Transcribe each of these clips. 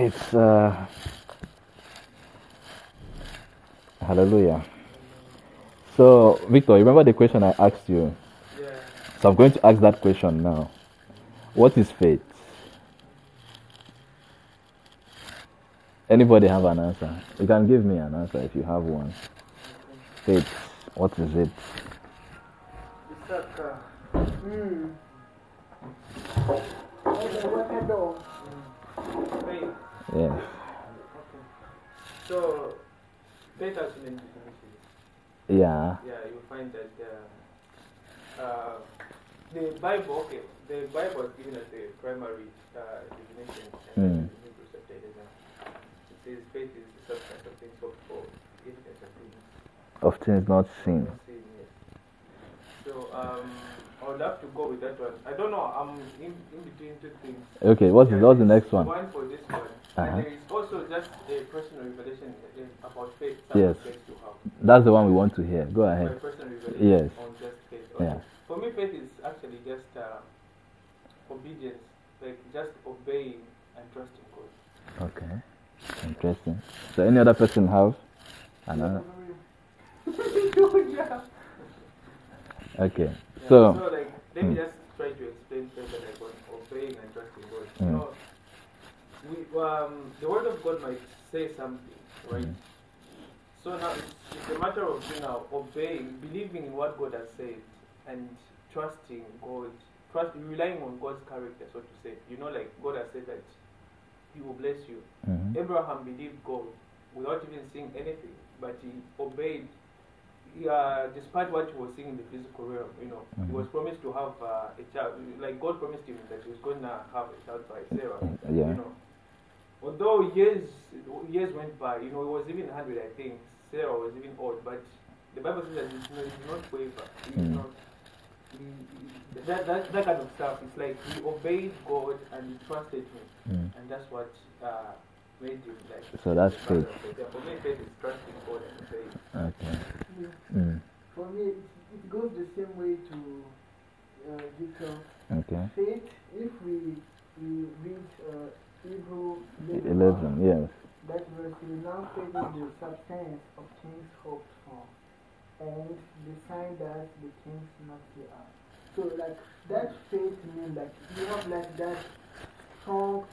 It's uh, hallelujah. So, Victor, remember the question I asked you? Yeah. So I'm going to ask that question now. What is faith? Anybody have an answer? You can give me an answer if you have one. Faith. What is it? It's like, uh, Hmm. Okay. So, faith has many definitions. Yeah. Yeah, you find that uh, uh, the Bible, okay, the Bible is given as the primary uh, definition. Mm. And Hebrews chapter 11. It says faith is the substance of things hoped for, evidence of things Of things not seen. not seen yet. So, um, I would have to go with that one. I don't know, I'm in, in between two things. Okay, what's the, Yeah, what's the next one? One for this one. Uh-huh. And there is also just a personal revelation in- about faith. Yes. To have. That's the one we want to hear. Go ahead. revelation Yes. faith. Okay. Yeah. For me, faith is actually just uh, obedience, like just obeying and trusting God. Okay. Interesting. So any other person have another? yeah. Okay. Yeah, So so like, let me Mm. just try to explain further like obeying and trusting God. Mm. You know, we, um, the word of God might say something, right? Mm. So now it's, it's a matter of you know obeying, believing in what God has said, and trusting God, trust, relying on God's character, so to say. You know, like God has said that He will bless you. mhm. Abraham believed God without even seeing anything, but he obeyed. He, uh, despite what he was seeing in the physical realm, you know, he Mhm. was promised to have uh, a child. Like God promised him that he was going to have a child by Sarah. yeah. You know, although years years went by, you know, it was even hundred, I think. Sarah was even old, but the Bible says that you know, he did not waver. It's Mm. not. He, he- that, that, that kind of stuff. It's like he obeyed God and he trusted Him Mm. and that's what uh, made him like. So that's the faith. of faith. Yeah, for me, faith is trusting God and faith. Okay. Yeah. Mm. For me, it, it goes the same way to uh, Victor. Okay. Faith, if we, we read uh, Hebrew 11, Yes. that verse, we now faith is the substance of things hoped for, and the sign that the things not yet are. So, like, that faith means like you have like that strong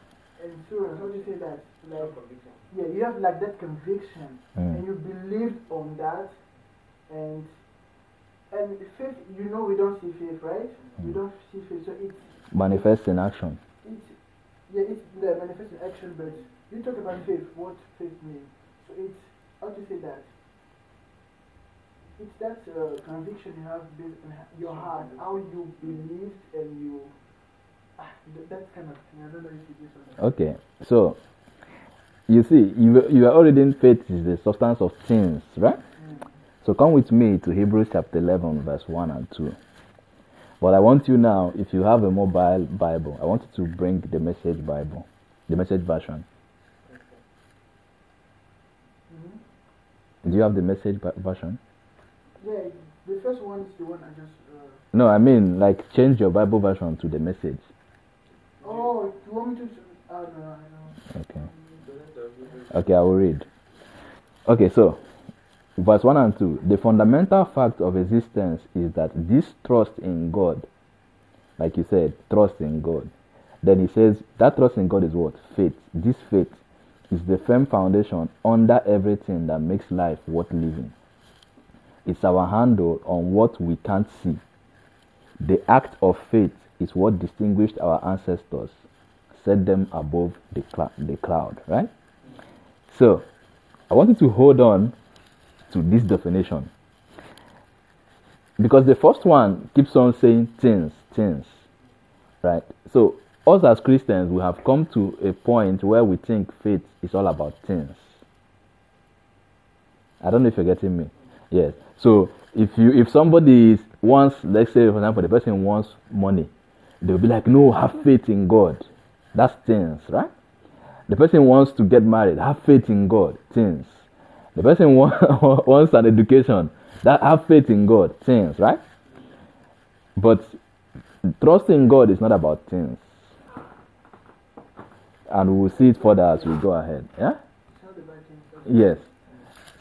endurance. How do you say that? Like, conviction. yeah, you have like that conviction, and Mm. you believe on that, and and faith. You know, we don't see faith, right? We Mm. don't see faith, so it's Manifest in action. Yeah, it's the manifesting action, but you talk about faith, what faith means. So it's how to say that? It's that uh, conviction you have based on your heart, how you believed and you. Ah, th- that kind of thing. I don't know if you. Okay. So you see, you you are already in faith is the substance of things, right? Mm. So come with me to Hebrews chapter 11, verse 1 and 2. But I want you now, if you have a mobile Bible, I want you to bring the message Bible, the message version. Do you have the message version? Yeah, the first one is the one I just. Uh, No, I mean, like, change your Bible version to the message. oh, do you want me to? Oh no, I know. Okay. So that's the Hebrews. Okay, I will read. Okay, so verse 1 and 2. The fundamental fact of existence is that this trust in God, like you said, trust in God. Then he says that trust in God is what? Faith. This faith is the firm foundation under everything that makes life worth living. It's our handle on what we can't see. The act of faith is what distinguished our ancestors, set them above the, clou- the cloud, right? So, I want you to hold on to this definition. Because the first one keeps on saying things, things, right? So, us as Christians, we have come to a point where we think faith is all about things. I don't know if you're getting me. Yes. So, if you if somebody wants, let's say for example, the person wants money, they'll be like, "No, have faith in God." That's things, right? The person wants to get married, have faith in God, things. The person want, wants an education that have faith in God, things, right? But trusting God is not about things. And we'll see it further as we go ahead. Yeah? Yes.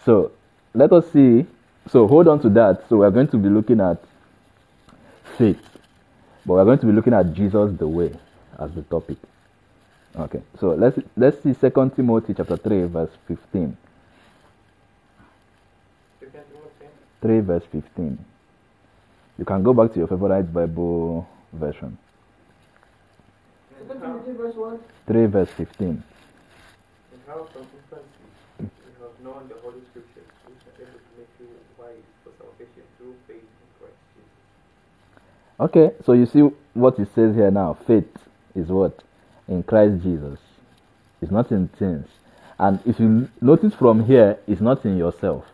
So let us see. So hold on to that. So we're going to be looking at faith. But we're going to be looking at Jesus the way as the topic. Okay. So let's let's see Second Timothy chapter 3, verse 15. 3, verse 15. You can go back to your favorite Bible version. 3 verse 15. In how consistency you have known the Holy Scriptures, which are able to make you wise for salvation through faith in Christ Jesus. Okay, so you see what it says here now. Faith is what? In Christ Jesus. It's not in things. And if you notice from here, it's not in yourself.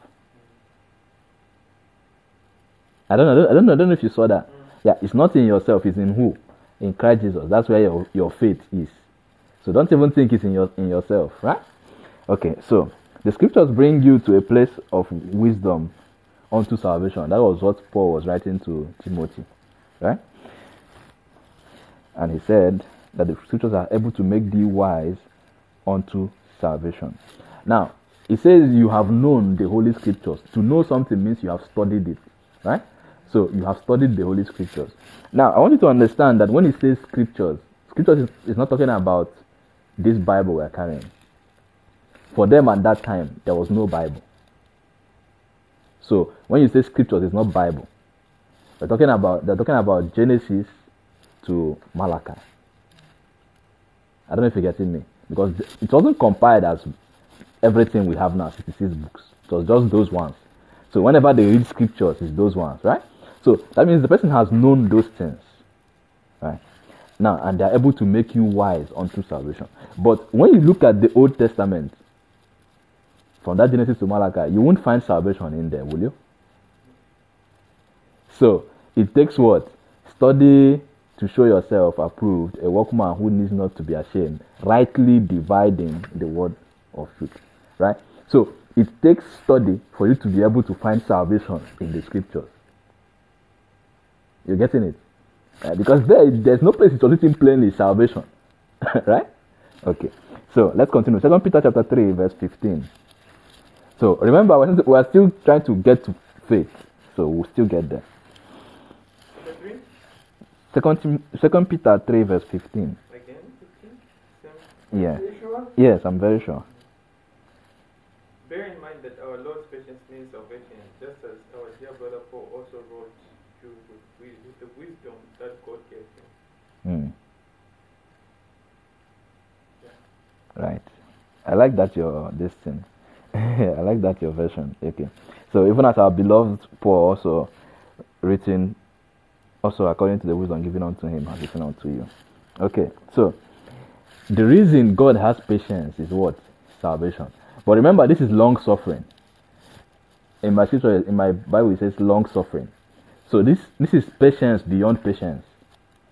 I don't know. I don't, know. I don't know if you saw that. Yeah, it's not in yourself. It's in who? In Christ Jesus. That's where your, your faith is. So don't even think it's in your in yourself, right? Okay. So the scriptures bring you to a place of wisdom unto salvation. That was what Paul was writing to Timothy, right? And he said that the scriptures are able to make thee wise unto salvation. Now, it says you have known the holy scriptures. To know something means you have studied it, right? So you have studied the holy scriptures. Now, I want you to understand that when it says scriptures, scriptures is, is not talking about this Bible we're carrying. For them at that time, there was no Bible. So when you say scriptures, it's not Bible. They're talking about they're talking about Genesis to Malachi. I don't know if you're getting me. Because it wasn't compiled as everything we have now, 66 books. It was just those ones. So whenever they read scriptures, it's those ones, right? So that means the person has known those things. Right? Now, and they're able to make you wise unto salvation. But when you look at the Old Testament, from that Genesis to Malachi, you won't find salvation in there, will you? So it takes what? Study to show yourself approved, a workman who needs not to be ashamed, rightly dividing the word of truth. Right? So it takes study for you to be able to find salvation in the scriptures. You're getting it? Uh, because there, there's no place it's written plainly salvation. right? Okay. So let's continue. Second Peter chapter 3, verse 15. So remember, we're we're still trying to get to faith. So we'll still get there. Chapter 3, Second, Second Peter 3, verse 15. again, 15, Yeah. Are sure? Yes, I'm very sure. Bear in mind that our Lord's patience means salvation, just as our dear brother Paul also wrote you with, wi- with the wisdom that God gave him. Hmm. Right. I like that your this thing. I like that your version. Okay. So even as our beloved Paul also written also according to the wisdom given unto him has written unto you. Okay. So the reason God has patience is what? Salvation. But remember this is long suffering. In my scripture in my Bible it says long suffering. So this this is patience beyond patience.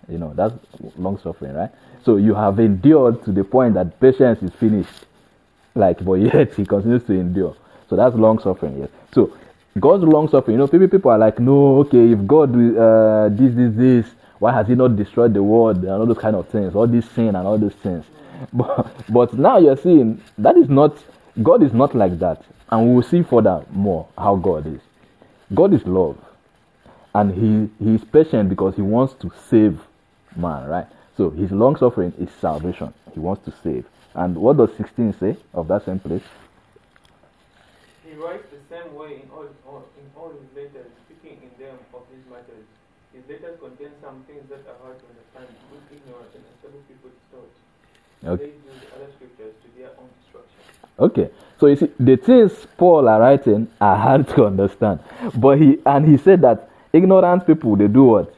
You know, that's long suffering, right? So you have endured to the point that patience is finished. Like, but yet he continues to endure. So that's long suffering, yes. So God's long suffering, you know, people people are like, no, okay, if God uh, this, this, this, why has He not destroyed the world and all those kind of things, all this sin and all those things. But but now you're seeing that is not God is not like that, and we will see further more how God is. God is love and he he is patient because he wants to save man right so his long suffering is salvation he wants to save and what does 16 say of that same place He writes the same way in all, all in all his letters, speaking in them of these matters. His letters contain some things that are hard to understand, which ignorant and unstable people distort. Okay. They use other scriptures to their own destruction. okay so you see the things paul are writing are hard to understand but he and he said that ignorant people they do what?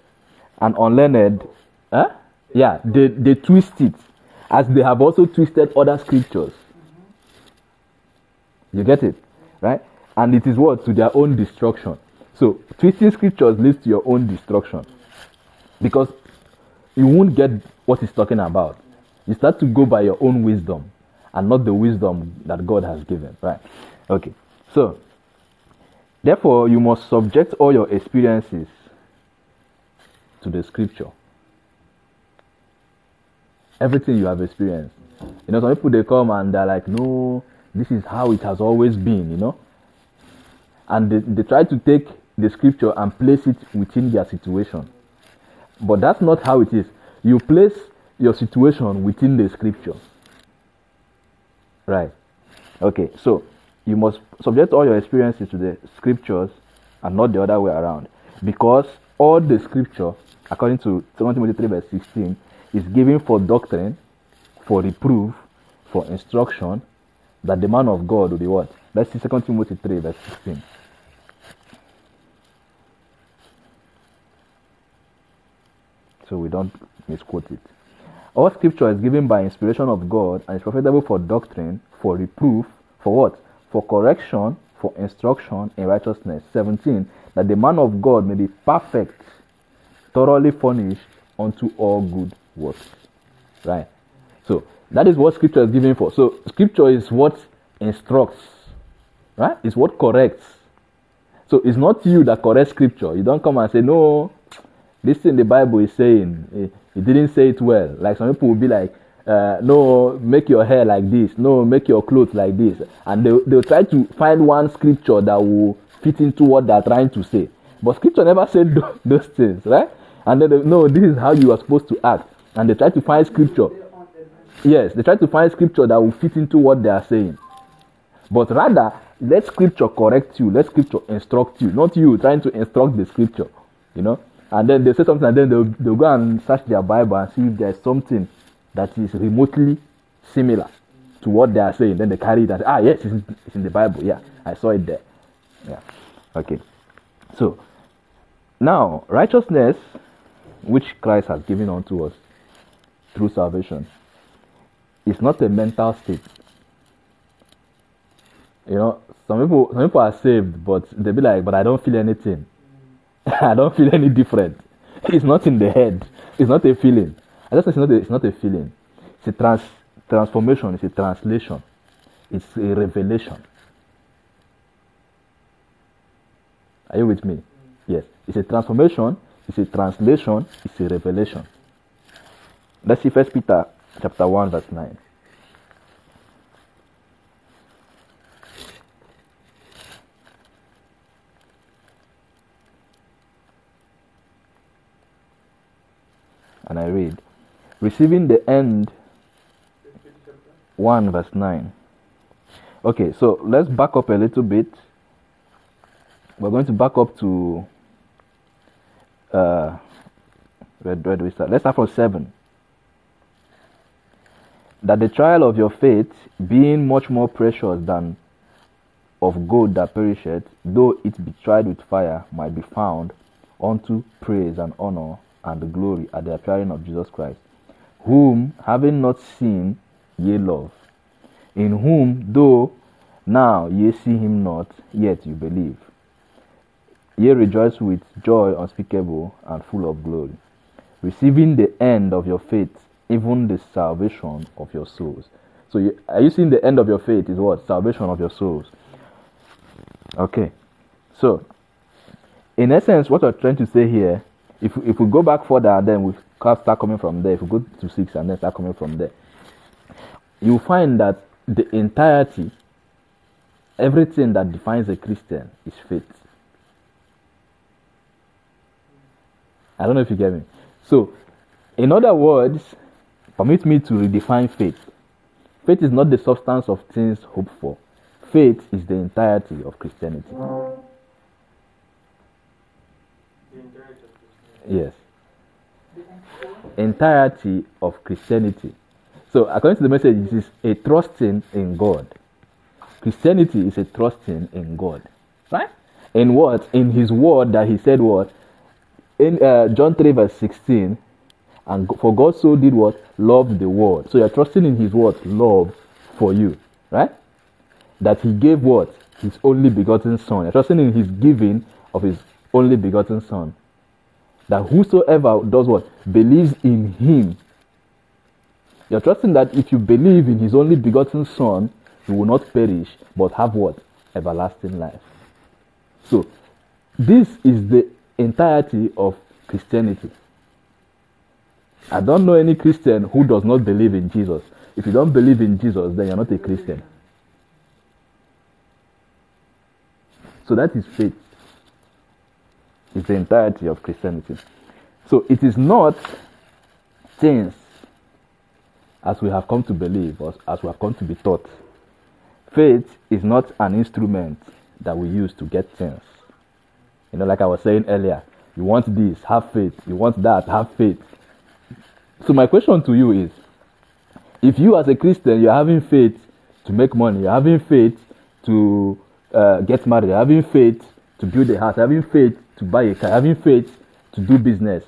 And unlearned huh? yeah they, they twist it as they have also twisted other scriptures. You get it? Right? And it is what? To their own destruction. So twisting scriptures leads to your own destruction. Because you won't get what he's talking about. You start to go by your own wisdom and not the wisdom that god has given. Right? Okay. So therefore you must subject all your experiences to the scripture everything you have experienced You know, some people they come and they're like, no, this is how it has always been, you know. And they, they try to take the scripture and place it within their situation. But that's not how it is. You place your situation within the scripture. Right. Okay, so you must subject all your experiences to the scriptures and not the other way around. Because all the scripture, according to 2 Timothy 3, verse 16, is given for doctrine, for reproof, for instruction, that the man of God will be what? Let's see 2 Timothy 3, verse 16. So we don't misquote it. All scripture is given by inspiration of God and is profitable for doctrine, for reproof, for what? For correction, for instruction in righteousness. 17. That the man of God may be perfect, thoroughly furnished unto all good works. Right? So that is what scripture is given for. So scripture is what instructs, right? It's what corrects. So it's not you that corrects scripture. You don't come and say, No, this thing the Bible is saying, it, it didn't say it well. Like some people will be like, uh, no, make your hair like this. No, make your clothes like this. And they, they'll try to find one scripture that will fit into what they're trying to say. But scripture never said those things, right? And then they, no, this is how you are supposed to act. And they try to find scripture. Yes, they try to find scripture that will fit into what they are saying. But rather, let scripture correct you, let scripture instruct you, not you trying to instruct the scripture. You know? And then they say something and then they'll, they'll go and search their Bible and see if there's something that is remotely similar to what they are saying. Then they carry it and say, ah, yes, it's in, it's in the Bible. Yeah, I saw it there. Yeah. Okay. So, now, righteousness, which Christ has given unto us through salvation, is not a mental state. You know, some people some people are saved, but they be like, but I don't feel anything. I don't feel any different. It's not in the head. It's not a feeling. I just say it's not a, it's not a feeling. It's a trans, transformation. It's a translation. It's a revelation. Are you with me? Mm. Yes. It's a transformation. It's a translation. It's a revelation. Let's see First Peter chapter one verse nine. And I read, receiving the end 1 verse 9. Okay, so let's back up a little bit. We're going to back up to uh where, where do we start? Let's start from 7. That the trial of your faith, being much more precious than of gold that perisheth, though it be tried with fire, might be found unto praise and honor and glory at the appearing of Jesus Christ, whom, having not seen, ye love, in whom, though now ye see him not, yet you believe. Ye rejoice with joy unspeakable and full of glory, receiving the end of your faith, even the salvation of your souls. So, you, are you seeing the end of your faith is what? Salvation of your souls. Okay. So, in essence, what we're trying to say here, if, if we go back further, then we start coming from there. If you go to 6 and then start coming from there, you find that the entirety, everything that defines a Christian is faith. I don't know if you get me. So, in other words, permit me to redefine faith. Faith is not the substance of things hoped for. Faith is the entirety of Christianity. Yes. Entirety of Christianity. So, according to the message, it is a trusting in God. Christianity is a trusting in God. Right? In what? In His word that He said what? In uh, John 3, verse 16, and for God so did what? Love the world. So you're trusting in His word, love for you. Right? That He gave what? His only begotten Son. You're trusting in His giving of His only begotten Son. That whosoever does what? Believes in Him you're trusting that if you believe in his only begotten Son, you will not perish, but have what? Everlasting life. So, this is the entirety of Christianity. I don't know any Christian who does not believe in Jesus. If you don't believe in Jesus, then you're not a Christian. So that is faith. It's the entirety of Christianity. So it is not things as we have come to believe or as we have come to be taught. Faith is not an instrument that we use to get things. You know, like I was saying earlier, you want this, have faith. You want that, have faith. So my question to you is if you as a Christian you're having faith to make money, you're having faith to uh, get married, you're having faith to build a house, you're having faith to buy a car, having faith to do business.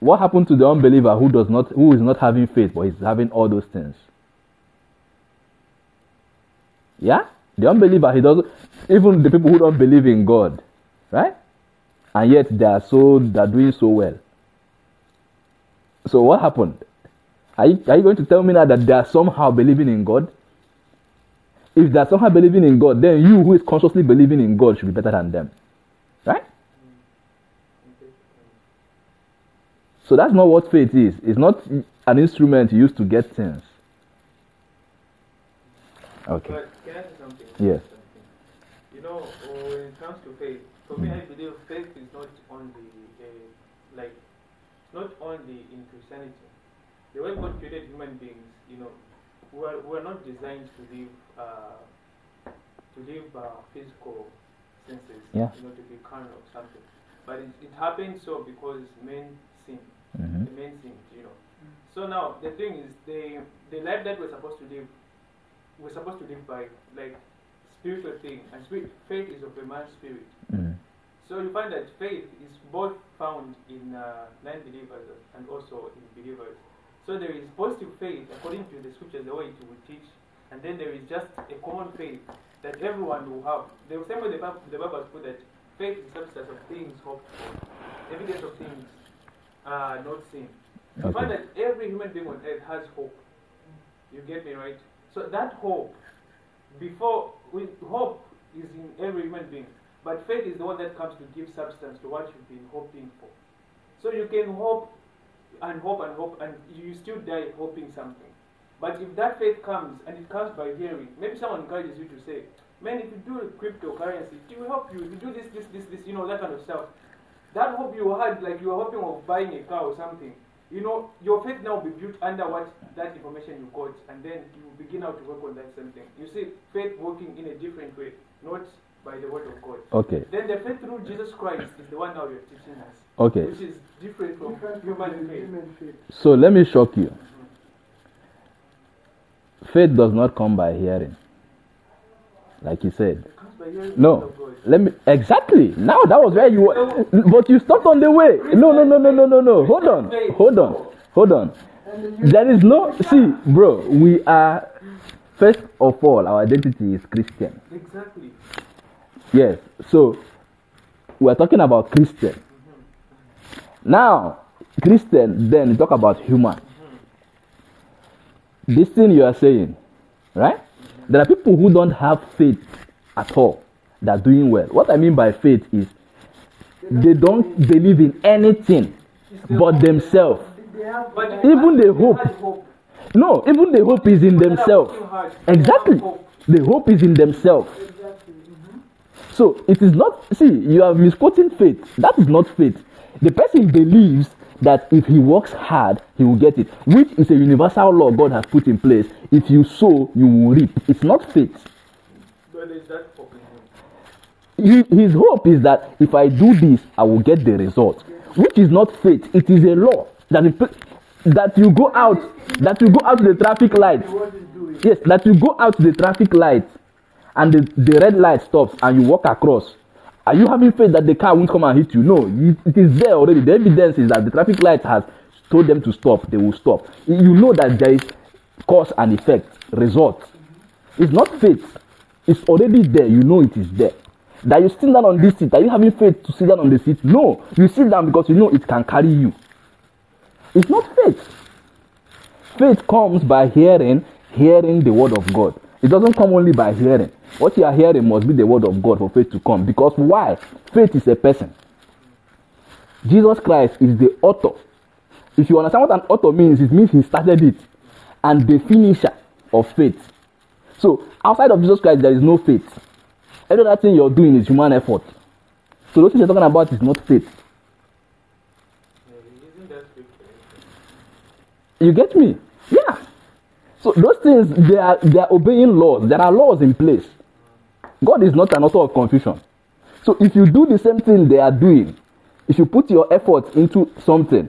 What happened to the unbeliever who does not who is not having faith but is having all those things? Yeah? The unbeliever, he doesn't even the people who don't believe in God, right? And yet they are so they're doing so well. So what happened? Are you, are you going to tell me now that they are somehow believing in God? If they are somehow believing in God, then you who is consciously believing in God should be better than them. Right? So that's not what faith is. It's not an instrument used to get things. Okay. But can I say something? Yes. You know, when it comes to faith, for me, I believe faith is not only uh, like not only in Christianity. The way God created human beings, you know, we're, we're not designed to live uh, to live uh, physical senses, Yeah. you know, to be carnal or something. But it, it happened so because men sinned. Mhm. The men sinned, you know. So now the thing is, the the life that we're supposed to live, we're supposed to live by like spiritual thing, and spirit, faith is of a man's spirit. Mhm. So you find that faith is both found in uh, non-believers and also in believers. So there is positive faith according to the scriptures, the way it will teach, and then there is just a common faith that everyone will have. The same way the Bible, the Bible put that faith is the substance of things hoped for, evidence of things uh, not seen. You Okay. find that every human being on earth has hope. You get me right? So that hope, before we, hope is in every human being, but faith is the one that comes to give substance to what you've been hoping for. So you can hope and hope and hope, and you still die hoping something. But if that faith comes and it comes by hearing, maybe someone encourages you to say, "Man, if you do cryptocurrency, it will help you. If you do this, this, this, this, you know, that kind of stuff." That hope you had, like you were hoping of buying a car or something, you know, your faith now will be built under what that information you got, and then you begin now to work on that same thing. You see, faith working in a different way, not by the word of God. Okay. Then the faith through Jesus Christ is the one now you're teaching us, Okay. which is different from Different human human faith. So let me shock you. Faith does not come by hearing. Like you said. It comes by hearing the word No. Let me exactly. Now that was where you were but you stopped on the way. No, no, no, no, no, no, no. Hold on. Hold on. Hold on. There is no see, bro, we are first of all our identity is Christian. Exactly. Yes. So we're talking about Christian. Now, Christian, then talk about human. This thing you are saying, right? There are people who don't have faith at all that are doing well. What I mean by faith is they don't believe in anything but themselves. Even the hope. No, even the hope is in themselves. Exactly. The hope is in themselves. So it is not, see, you are misquoting faith. That is not faith. The person believes that if he works hard, he will get it, which is a universal law God has put in place. If you sow, you will reap. It's not faith. But that hope in him. He- His hope is that if I do this, I will get the result, which is not faith. It is a law that if, that you go out, that you go out to the traffic light. The word is doing. Yes, that you go out to the traffic light and the, the red light stops and you walk across. Are you having faith that the car won't come and hit you? No, it, it is there already. The evidence is that the traffic light has told them to stop. They will stop. You know that there is cause and effect, result. It's not faith. It's already there. You know it is there. That you sit down on this seat. Are you having faith to sit down on the seat? No. You sit down because you know it can carry you. It's not faith. Faith comes by hearing, hearing the word of God. It doesn't come only by hearing. What you are hearing must be the word of God for faith to come. Because why? Faith is a person. Jesus Christ is the author. If you understand what an author means, it means he started it. and the finisher of faith. So outside of Jesus Christ, there is no faith. Every other thing you're doing is human effort. So those things you're talking about is not faith. You get me? Yeah. So those things they are they are obeying laws. There are laws in place. God is not an author of confusion. So if you do the same thing they are doing, if you put your effort into something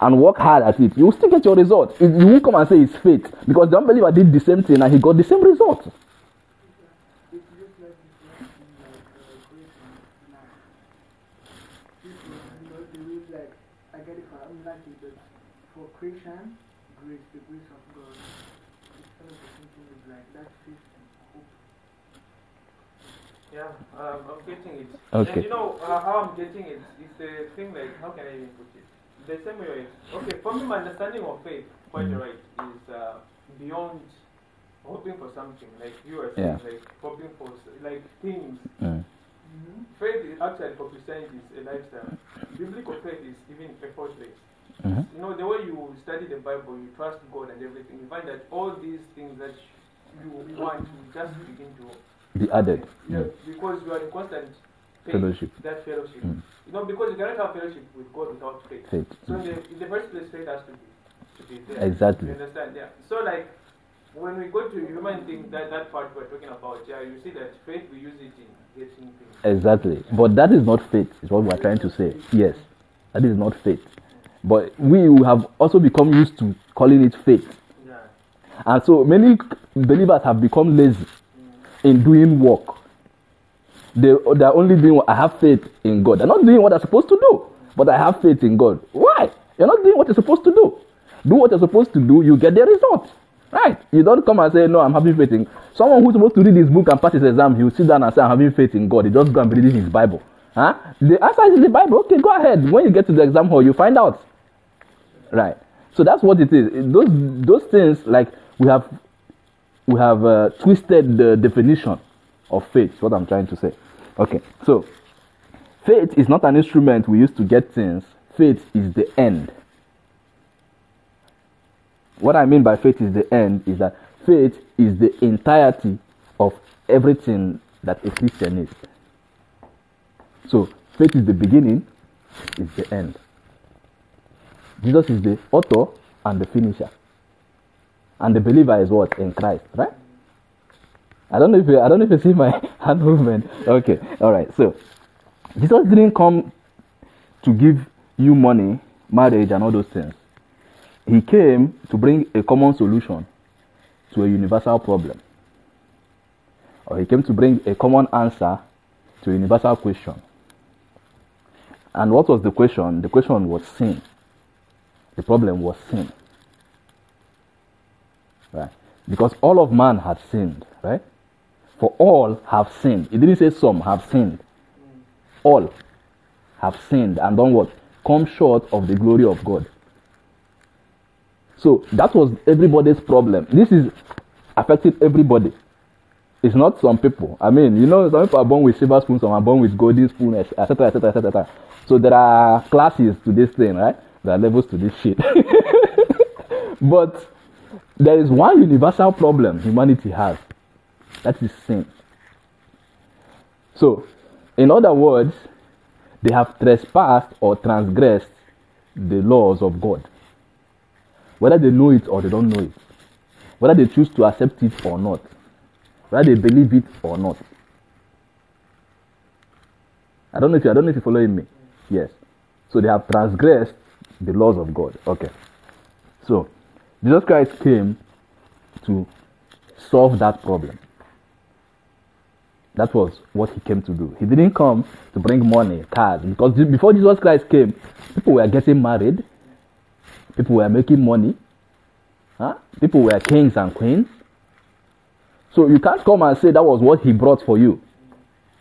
and work hard at it, you will still get your result. You you won't come and say it's faith because the unbeliever did the same thing and he got the same result. It's just like this last thing, like grace and now. People, you know, they read like, I get it for unlucky, but for Christian, grace, the grace of God, kind of the same thing like that faith and hope. Yeah, um, I'm getting it. Okay. And you know uh, how I'm getting it? It's a thing like, how can I even put it? The same way, okay, for me, my understanding of faith, quite Mm. right, is uh, beyond hoping for something. Like you were saying, Yeah. like hoping for, like things. Mm. Mm-hmm. Faith is actually for Christianity is a lifestyle. Biblical faith is even effortless. Mhm. You know, the way you study the Bible, you trust God and everything, you find that all these things that you want will just begin to Be added. yeah, Mm. because you are in constant faith, Fellowship. that fellowship. Mm. You know, because you cannot have fellowship with God without faith. Faith. So in Mm. the, in the first place, faith has to be to be there. Exactly. You understand? Yeah. So like when we go to human thing, that that part we're talking about, yeah, you see that faith we use it in getting things. Exactly. But that is not faith, is what we are trying to say. Yes. That is not faith. But we have also become used to calling it faith. Yeah. And so many believers have become lazy in doing work. They, they're only doing what I have faith in God. They're not doing what they're supposed to do. But I have faith in God. Why? You're not doing what you're supposed to do. Do what you're supposed to do, you get the result. Right? You don't come and say, No, I'm having faith in someone who's supposed to read his book and pass his exam, he'll sit down and say, I'm having faith in God. He just go and read his Bible. Huh? The answer is the Bible. Okay, go ahead. When you get to the exam hall, you find out. Right. So that's what it is. Those those things like we have we have uh, twisted the definition of faith. What I'm trying to say. Okay. So faith is not an instrument we use to get things. Faith is the end. What I mean by faith is the end is that faith is the entirety of everything that a Christian is. So faith is the beginning, is the end. Jesus is the author and the finisher. And the believer is what? In Christ, right? I don't know if you, I don't know if you see my hand movement. Okay, all right. So Jesus didn't come to give you money, marriage, and all those things. He came to bring a common solution to a universal problem. Or he came to bring a common answer to a universal question. And what was the question? The question was sin. The problem was sin. Right? Because all of man had sinned, right? For all have sinned. It didn't say some have sinned. All have sinned and done what? Come short of the glory of God. So that was everybody's problem. This is affecting everybody. It's not some people. I mean, you know, some people are born with silver spoons, some are born with golden spoon, etc., etc., etc. So there are classes to this thing, right? There are levels to this shit. but there is one universal problem humanity has. That is sin. So, in other words, they have trespassed or transgressed the laws of God. Whether they know it or they don't know it. Whether they choose to accept it or not. Whether they believe it or not. I don't know if you, I don't know if you're following me. Yes. So they have transgressed the laws of God. Okay. So Jesus Christ came to solve that problem. That was what he came to do. He didn't come to bring money, cars, because before Jesus Christ came, people were getting married, people were making money, huh? people were kings and queens. So you can't come and say that was what he brought for you.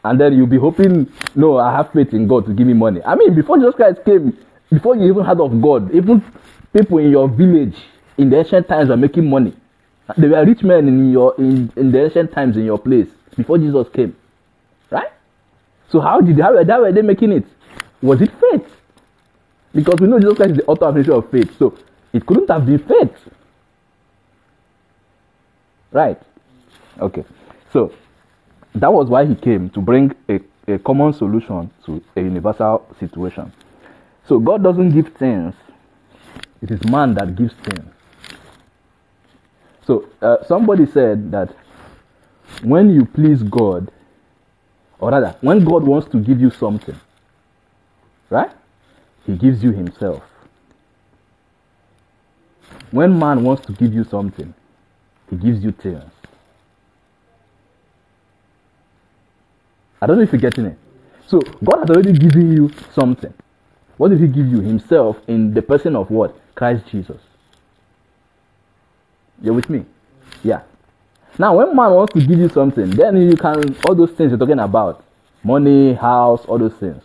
And then you'll be hoping, no, I have faith in God to give me money. I mean, before Jesus Christ came, before you even heard of God, even people in your village in the ancient times were making money. There were rich men in your in, in the ancient times in your place before Jesus came. Right? So how did how, how were they making it? Was it faith? Because we know Jesus Christ is the author and finisher of faith. So it couldn't have been faith. Right? Okay. So that was why he came to bring a, a common solution to a universal situation. So God doesn't give things, it is man that gives things. So uh, somebody said that when you please God, or rather, when God wants to give you something, right? He gives you himself. When man wants to give you something, he gives you things. I don't know if you're getting it. So God has already given you something. What did He give you? Himself in the person of what? Christ Jesus. You're with me? Yeah. Now, when man wants to give you something, then you can all those things you're talking about, money, house, all those things.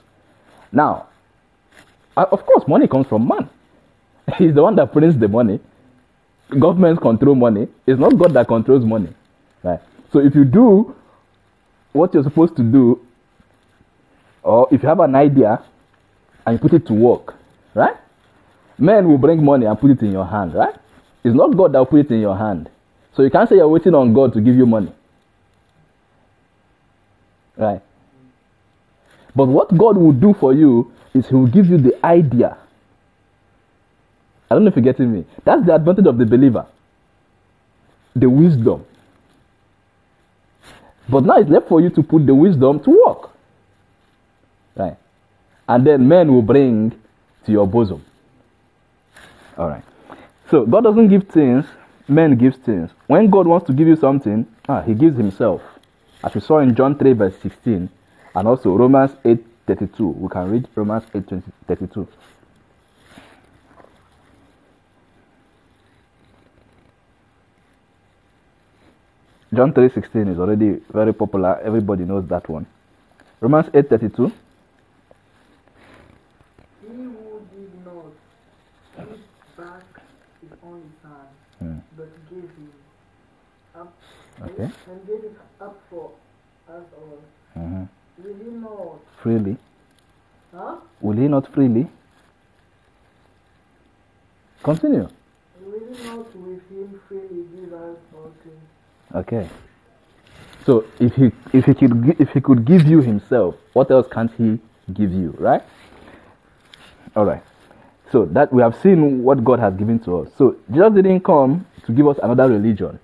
Now, uh, of course, money comes from man. He's the one that prints the money. Governments control money. It's not God that controls money, right? So if you do what you're supposed to do, or if you have an idea and you put it to work, right? Men will bring money and put it in your hand, right? It's not God that put it in your hand. So you can't say you're waiting on God to give you money. Right? But what God will do for you is He will give you the idea. I don't know if you're getting me. That's the advantage of the believer. The wisdom. But now it's left for you to put the wisdom to work. Right? And then men will bring to your bosom. All right. So God doesn't give things, men give things. When God wants to give you something, ah, he gives himself. As we saw in John 3 verse 16 and also Romans 8 32. We can read Romans 8 20, 32. John 3:16 is already very popular. Everybody knows that one. Romans 8:32. He who did not give back his only son, Hmm. but gave him up Okay. and gave it up for us all. Mhm. Will he not? Freely. Huh? Will he not freely? Continue. Will he not with him freely give us all things? Okay. So if he if he could if he could give you himself, what else can't he give you, right? All right. So that we have seen what God has given to us. So Jesus didn't come to give us another religion.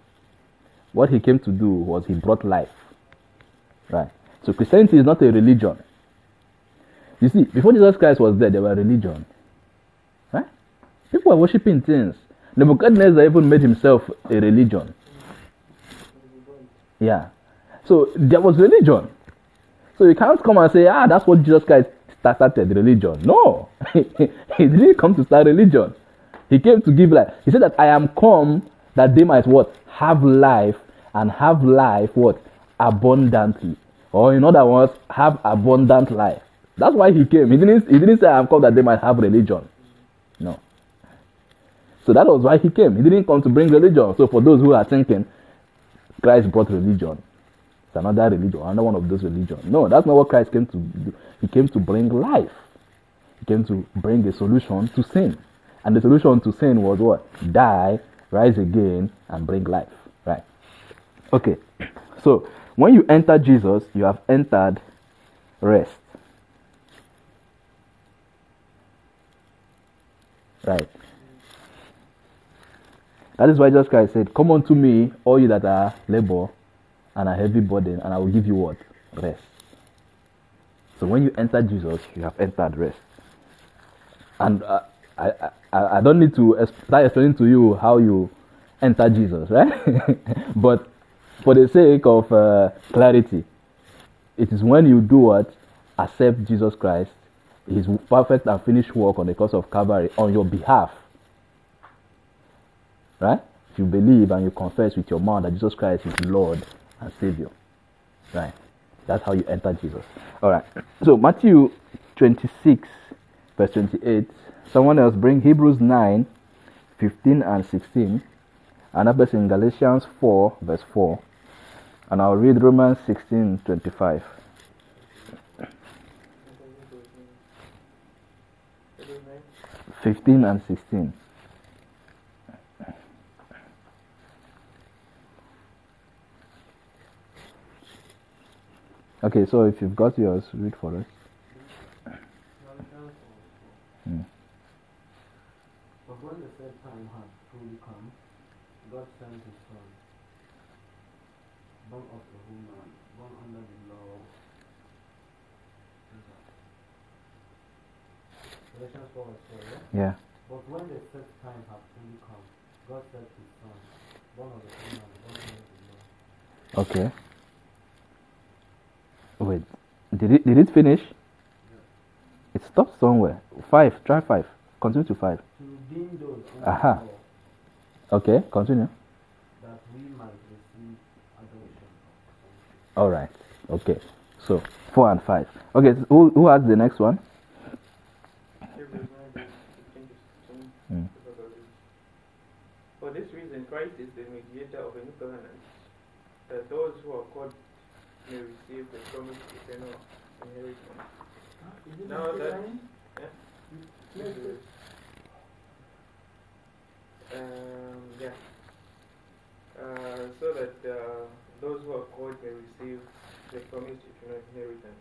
What he came to do was he brought life. Right. So Christianity is not a religion. You see, before Jesus Christ was there, there were religion. Right? People were worshiping things. Nebuchadnezzar even made himself a religion. Yeah. So there was religion. So you can't come and say, ah, that's what Jesus Christ started religion. No. he didn't come to start religion. He came to give life. He said that I am come that they might what? Have life and have life what? Abundantly. Or in other words, have abundant life. That's why he came. He didn't, he didn't say I am come that they might have religion. No. So that was why he came. He didn't come to bring religion. So for those who are thinking, Christ brought religion. It's another religion, another one of those religions. No, that's not what Christ came to do. He came to bring life. He came to bring a solution to sin. And the solution to sin was what? Die, rise again, and bring life. Right. Okay. So when you enter Jesus, you have entered rest. Right. That is why Jesus Christ said, Come unto me, all you that are labor and are heavy burden, and I will give you what? Rest. So when you enter Jesus, you have entered rest. And uh, I, I, I don't need to start explaining to you how you enter Jesus, right? but for the sake of uh, clarity, it is when you do what? Accept Jesus Christ, his perfect and finished work on the cross of Calvary on your behalf. Right? If you believe and you confess with your mouth that Jesus Christ is Lord and Savior. Right? That's how you enter Jesus. Alright. So Matthew 26, verse 28. Someone else bring Hebrews 9 15 and 16. and Another in Galatians 4 verse 4. And I'll read Romans 16 25. Fifteen and sixteen. Okay, so if you've got yours, read for us. But when the said time had fully come, God sent his son, born of a woman, born under the law. Galatians 4 yeah? But when the set time had fully come, God sent his son, born of a woman, born under the law. Okay. Wait. Did it did it finish? It stopped somewhere. Five. Try five. Continue to five. Redeem those Aha. Okay. Continue. that we might receive adoption. All right. Okay. So four and five. Okay. so who who has the next one? Hebrews 9, verse 15 to 16. Mm. For this reason, Christ is the mediator of a new covenant, that those who are called may receive the promised eternal inheritance. Is it No, the that- yeah. Um, yeah. Uh, so that uh, those who are called may receive the promised eternal inheritance.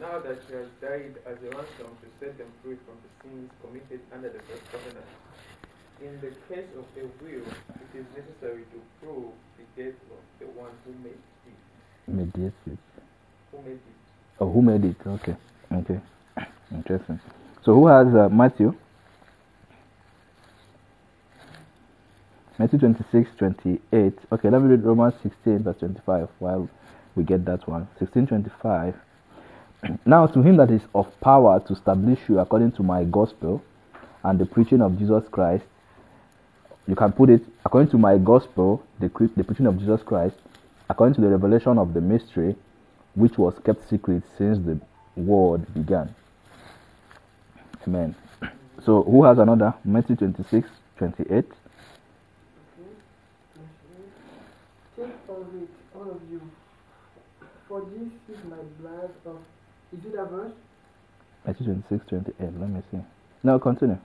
Now that he has died as a ransom to set them free from the sins committed under the first covenant, in the case of a will, it is necessary to prove the death of the one who made it. Mediated. Who made it? Oh, who made it? Okay. Okay. Interesting. So who has uh, Matthew? Matthew 26, 28. Okay, let me read Romans 16, verse 25 while we get that one. 16, 25. Now to him that is of power to establish you according to my gospel and the preaching of Jesus Christ, you can put it according to my gospel, the, the preaching of Jesus Christ, according to the revelation of the mystery, which was kept secret since the world began. Amen. So, who has another? Matthew 26, 28. Okay. Take of it, all of you. For this is my blood of. Is it a verse? Matthew 26, 28. Let me see. Now continue.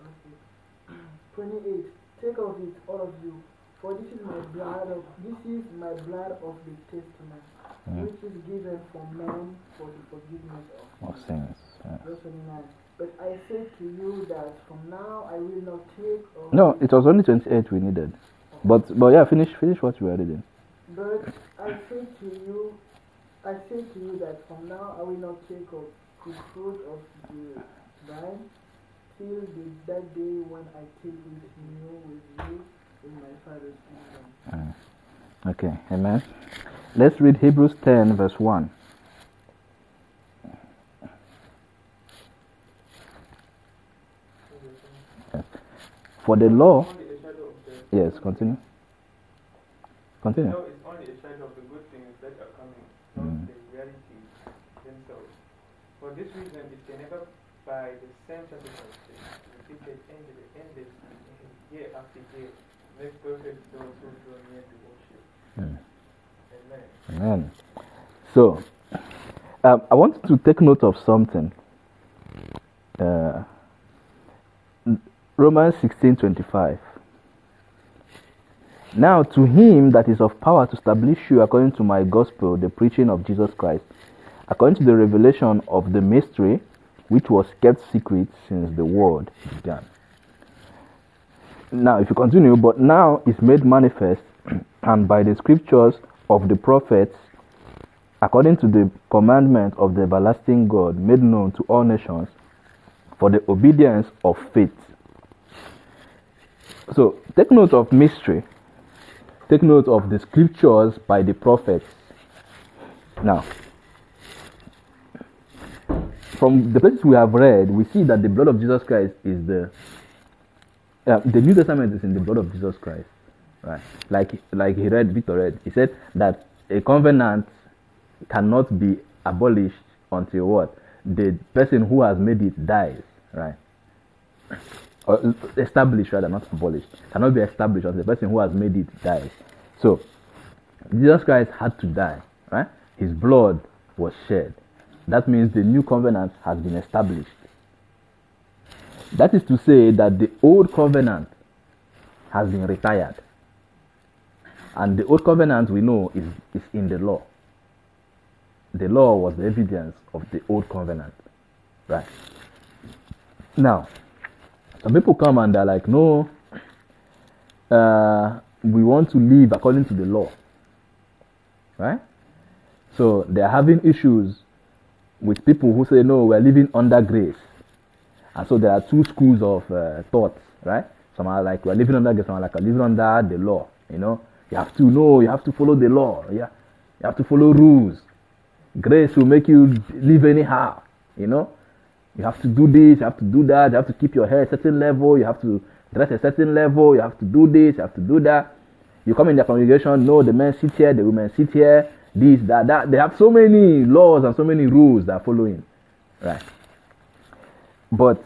Okay. 28. Take of it, all of you. For this is my blood of. This is my blood of the testament, Mm. which is given for men for the forgiveness of sins. Verse 29. But I say to you that from now I will not take of No, it was only 28 we needed. But, but yeah, finish, finish what you were reading. But I say to you, I say to you that from now I will not take of the fruit of the vine till the, that day when I take it new with you in my Father's kingdom. Mm. Okay, amen. Let's read Hebrews 10, verse 1. For the law, Only a shadow of the yes, continue. Continue. No, it's only a of the good things that are coming, not Mm. the realities themselves. For this reason, it can never, by the same sacrifices, repeated endless, endlessly, year after year, make perfect those who draw near to worship. Mm. Amen. Amen. So, um, I want to take note of something. Uh, Romans 16:25. Now, to him that is of power to establish you according to my gospel, the preaching of Jesus Christ, according to the revelation of the mystery which was kept secret since the world began. Now, if you continue, but now is made manifest, and by the scriptures of the prophets, according to the commandment of the everlasting God, made known to all nations for the obedience of faith. So, take note of mystery. Take note of the scriptures by the prophets. Now, from the places we have read, we see that the blood of Jesus Christ is the uh, the New Testament is in the blood of Jesus Christ, right? Like like he read, Victor read. He said that a covenant cannot be abolished until what the person who has made it dies, right? Or established rather, not abolished. Cannot be established until the person who has made it dies. So Jesus Christ had to die, right? His blood was shed. That means the new covenant has been established. That is to say that the old covenant has been retired. And the old covenant we know is, is in the law. the law was the evidence of the old covenant. Right. Now, some people come and they're like, no, uh, we want to live according to the law. Right? So they're having issues with people who say, no, we're living under grace. And so there are two schools of uh, thoughts, right? Some are like, we're living under grace, some are like, we're living under the law. You know, you have to know, you have to follow the law. Yeah, you have to follow rules. Grace will make you live anyhow. You know, you have to do this, you have to do that, you have to keep your hair a certain level, you have to dress a certain level, you have to do this, you have to do that. You come in the congregation, no, the men sit here, the women sit here, this, that, that. They have so many laws and so many rules that are following. Right. But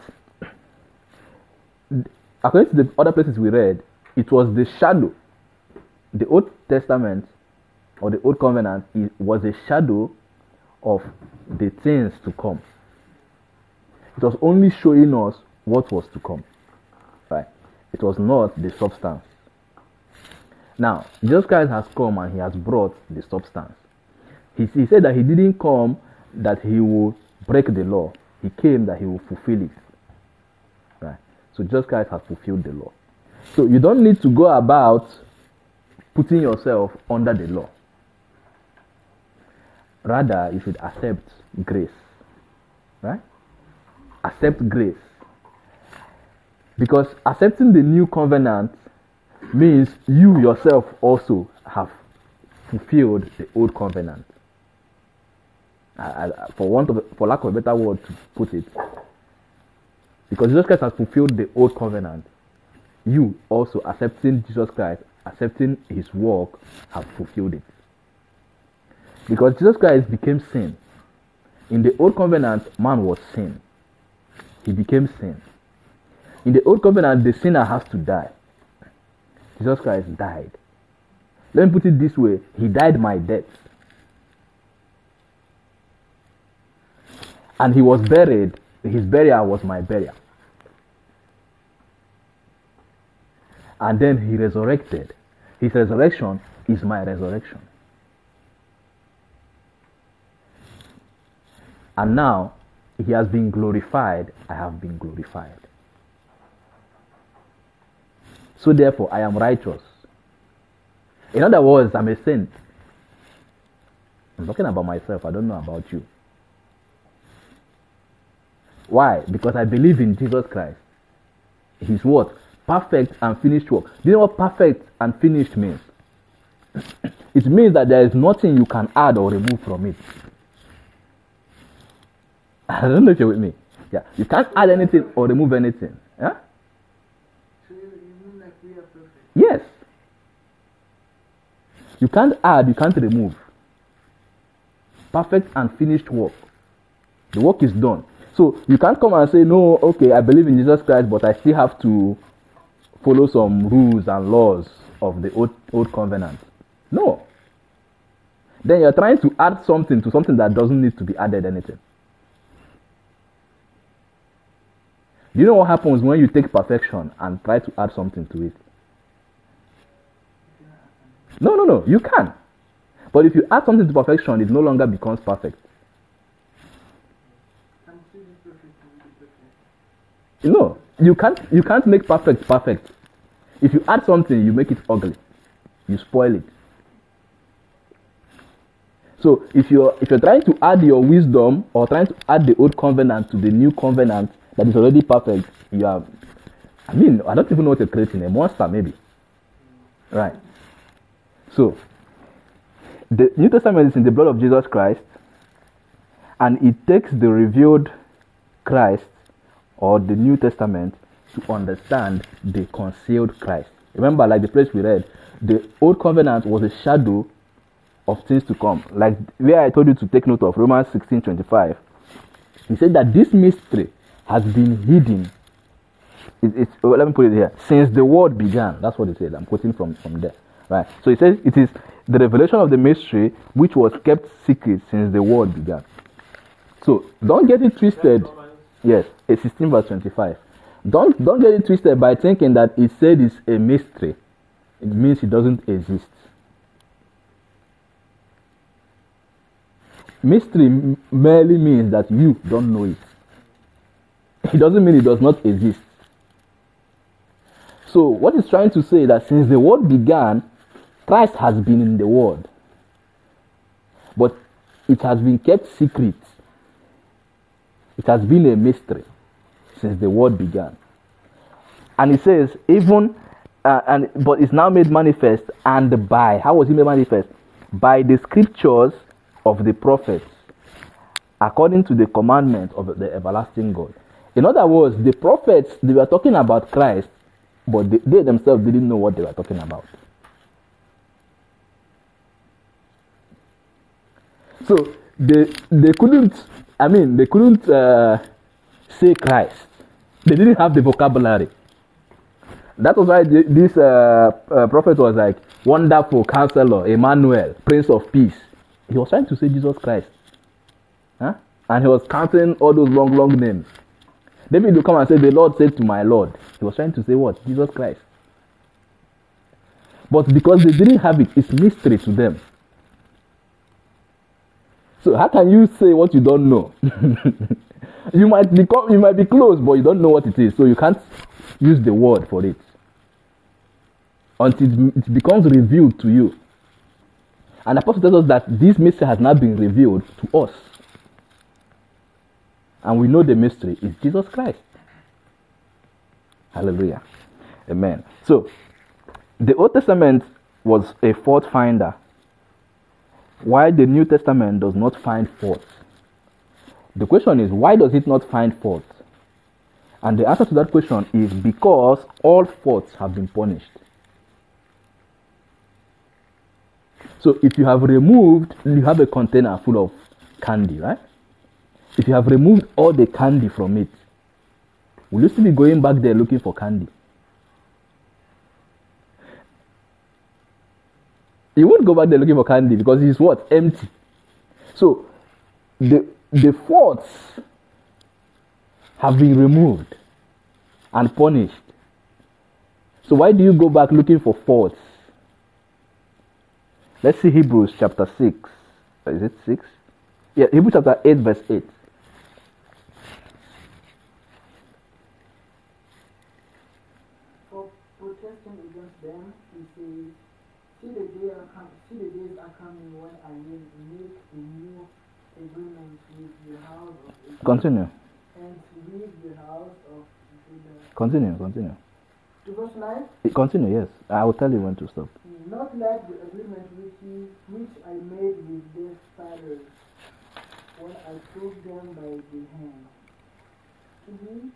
according to the other places we read, it was the shadow. The Old Testament or the Old Covenant was a shadow of the things to come. It was only showing us what was to come. Right? It was not the substance. Now, Jesus Christ has come and he has brought the substance. He, he said that he didn't come that he will break the law. He came that he will fulfill it. Right? So Jesus Christ has fulfilled the law. So you don't need to go about putting yourself under the law. Rather, you should accept grace. Right? Accept grace. Because accepting the new covenant means you yourself also have fulfilled the old covenant. I, I, for want of for lack of a better word to put it, because Jesus Christ has fulfilled the old covenant, you also accepting Jesus Christ, accepting His work, have fulfilled it. Because Jesus Christ became sin. In the old covenant, man was sin. He became sin. In the old covenant, the sinner has to die. Jesus Christ died. Let me put it this way He died my death. And He was buried. His burial was my burial. And then He resurrected. His resurrection is my resurrection. And now He has been glorified. I have been glorified. So therefore, I am righteous. In other words, I'm a saint. I'm talking about myself. I don't know about you. Why? Because I believe in Jesus Christ. His what? Perfect and finished work. Do you know what perfect and finished means? it means that there is nothing you can add or remove from it. I don't know if you're with me. Yeah, you can't add anything or remove anything. Yeah? Yes. You can't add, you can't remove. Perfect and finished work. The work is done. So you can't come and say, no, okay, I believe in Jesus Christ, but I still have to follow some rules and laws of the old, old covenant. No. Then you're trying to add something to something that doesn't need to be added anything. Do you know what happens when you take perfection and try to add something to it? No, no, no, you can. But if you add something to perfection, it no longer becomes perfect. No, you can't you can't make perfect perfect. If you add something, you make it ugly. You spoil it. So if you're if you're trying to add your wisdom or trying to add the old covenant to the new covenant that is already perfect, you are I mean, I don't even know what you're creating, a monster maybe. Right. So the New Testament is in the blood of Jesus Christ, and it takes the revealed Christ or the New Testament to understand the concealed Christ. Remember, like the place we read, the old covenant was a shadow of things to come. Like where I told you to take note of Romans 16 25. He said that this mystery has been hidden. It, oh, let me put it here. Since the world began. That's what it said. I'm quoting from, from there. Right. So it says it is the revelation of the mystery which was kept secret since the world began. So don't get it twisted. Yes, it's 16 verse 25. Don't don't get it twisted by thinking that it said it's a mystery. It means it doesn't exist. mystery merely means that you don't know it. It doesn't mean it does not exist. So, what he's trying to say that since the world began, Christ has been in the world, but it has been kept secret. It has been a mystery since the world began. And he says, even uh, and but it's now made manifest and by how was it made manifest? By the scriptures of the prophets, according to the commandment of the everlasting God. In other words, the prophets they were talking about Christ, but they, they themselves didn't know what they were talking about. So they they couldn't. I mean, they couldn't uh, say Christ. They didn't have the vocabulary. That was why this uh, uh, prophet was like, Wonderful Counselor, Emmanuel, Prince of Peace. He was trying to say Jesus Christ. Huh? And he was counting all those long, long names. David will come and say, The Lord said to my Lord. He was trying to say what? Jesus Christ. But because they didn't have it, it's mystery to them. So how can you say what you don't know? you might become you might be close, but you don't know what it is, so you can't use the word for it until it becomes revealed to you. And apostle tells us that this mystery has now been revealed to us. And we know the mystery is Jesus Christ. Hallelujah. Amen. So, the Old Testament was a fault finder, while the New Testament does not find fault. The question is, why does it not find fault? And the answer to that question is because all faults have been punished. So if you have removed, you have a container full of candy, right? If you have removed all the candy from it, will you still be going back there looking for candy? You won't go back there looking for candy because it's what? Empty. So the the faults have been removed and punished. So why do you go back looking for faults? Let's see Hebrews chapter 6. Is it 6? Yeah, Hebrews chapter 8, verse 8. For protesting against them, he says, See the day are com- see the days are coming when I will make a new agreement with the house of Israel Continue. and with the house of Judah. Continue. Continue. To verse 9, eh, Continue, yes. I will tell you when to stop. Mm, not like the agreement which, he, which I made with their fathers when I took them by the hand to be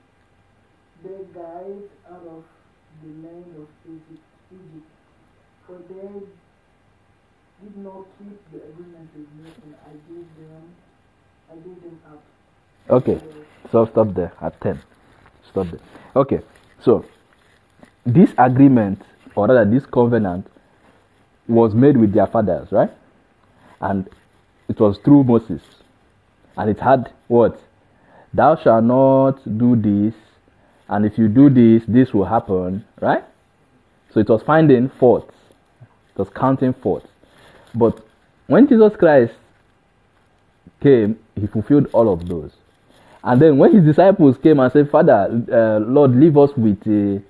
their guides out of the land of Egypt, Egypt. For they did not keep the agreement with me, and I gave them, I gave them up. Okay. So stop there at 10. Stop there. Okay. So this agreement, or rather this covenant, was made with their fathers, right? And it was through Moses. And it had what? Thou shalt not do this, and if you do this, this will happen, right? So it was finding faults, it was counting faults. But when Jesus Christ came, he fulfilled all of those. And then when his disciples came and said, Father, uh, Lord, leave us with a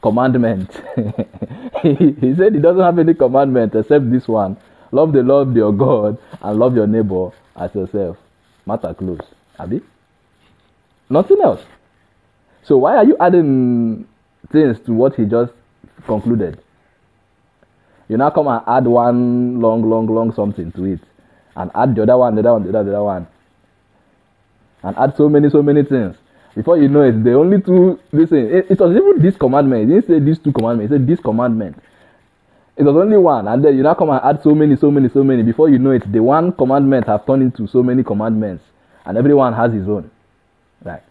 commandment. he, he said he doesn't have any commandment except this one love the Lord your God and love your neighbor as yourself. Matter close. Abi? Nothing else. So why are you adding things to what he just concluded? You now come and add one long, long, long something to it, and add the other one, the other one, the other, the other one, and add so many, so many things. Before you know it, the only two. Listen, it, it was even this commandment. He didn't say these two commandments. He said this commandment. It was only one, and then you now come and add so many, so many, so many. Before you know it, the one commandment have turned into so many commandments, and everyone has his own. Right.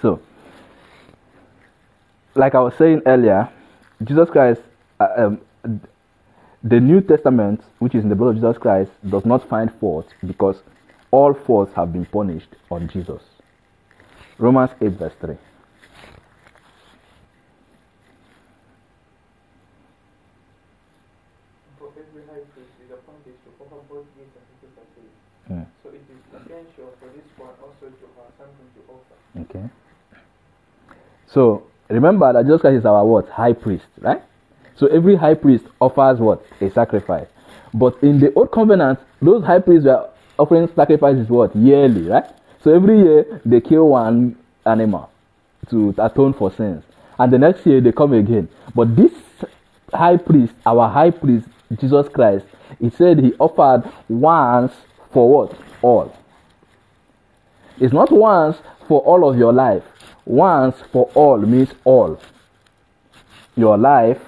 So, like I was saying earlier, Jesus Christ, uh, um, the New Testament, which is in the blood of Jesus Christ, does not find fault because all faults have been punished on Jesus. Romans 8, verse 3. For every high priest is appointed to offer both gifts and sacrifices. Mm. So it is essential for this one also to have something to offer. Okay. So remember that Jesus Christ is our what? High priest, right? So every high priest offers what? A sacrifice. But in the old covenant, those high priests were offering sacrifice is what? Yearly, right? So every year they kill one animal to atone for sins. And the next year they come again. But this high priest, our high priest, Jesus Christ, he said he offered once for what? All. It's not once for all of your life. Once for all means all. Your life,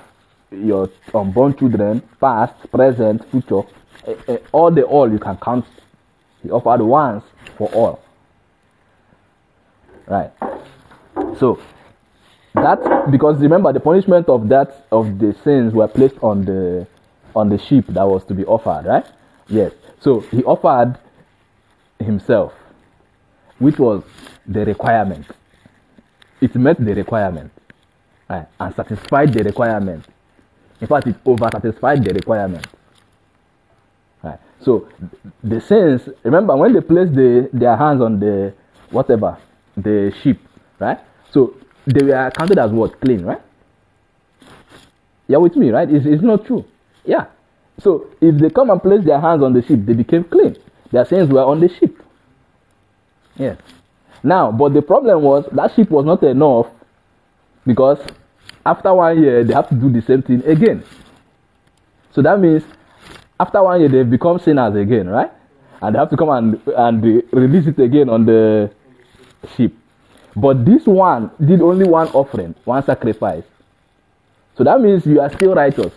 your unborn children, past, present, future, eh, eh, all the all you can count. He offered once for all. Right. So that because remember the punishment of that of the sins were placed on the on the sheep that was to be offered, right? Yes. So he offered himself, which was the requirement. It met the requirement, right? And satisfied the requirement. In fact, it over satisfied the requirement. So the saints, remember when they placed the, their hands on the whatever, the sheep, right? So they were counted as what? Clean, right? You're with me, right? It's, it's not true. Yeah. So if they come and place their hands on the sheep, they became clean. Their sins were on the sheep. Yes. Now, but the problem was that sheep was not enough because after one year they have to do the same thing again. So that means after one year they've become sinners again, right? And they have to come and and release it again on the sheep. But this one did only one offering, one sacrifice. So that means you are still righteous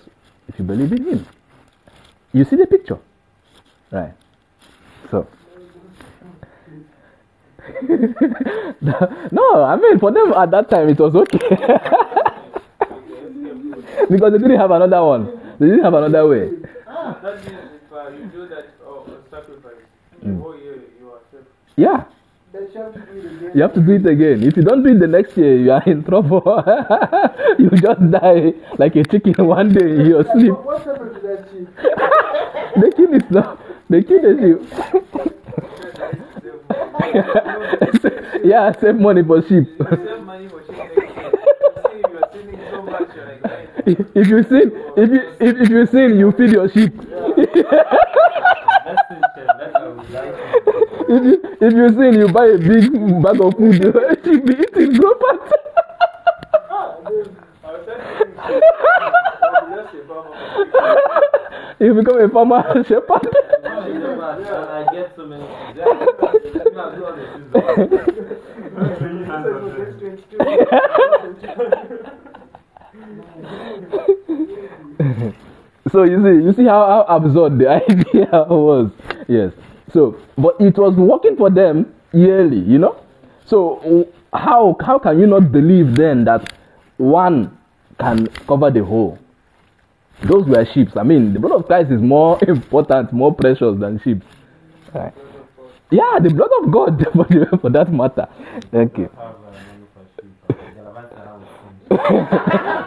if you believe in him. You see the picture? Right. So no, I mean for them at that time it was okay. because they didn't have another one. They didn't have another way. That means if uh, you do that uh, sacrifice, Mm. the whole year you are safe. Yeah. You have to do it again. You have to do it again. If you don't do it the next year, you are in trouble. you just die like a chicken one day in your sleep. what- What's happened to that sheep? They kill it now. They kill the sheep. yeah, save money for sheep. Save money for cheap next year. You see, you are saving so much, you're like, man, if if you sin, if you if, if you sin, you feed your sheep. That's it, That's how we like it. If you if you sin, you buy a big bag of food. sheep be eating grow fat. Ah, then- I was trying to think, I'll be just a farmer. you become a farmer shepherd. No, you know, man, and I get so many so you see, you see how, how absurd the idea was. Yes. So, but it was working for them yearly, you know. So how how can you not believe then that one can cover the whole? Those were sheep. I mean, the blood of Christ is more important, more precious than sheep. Right. Yeah, the blood of God for, the, for that matter. Okay. Have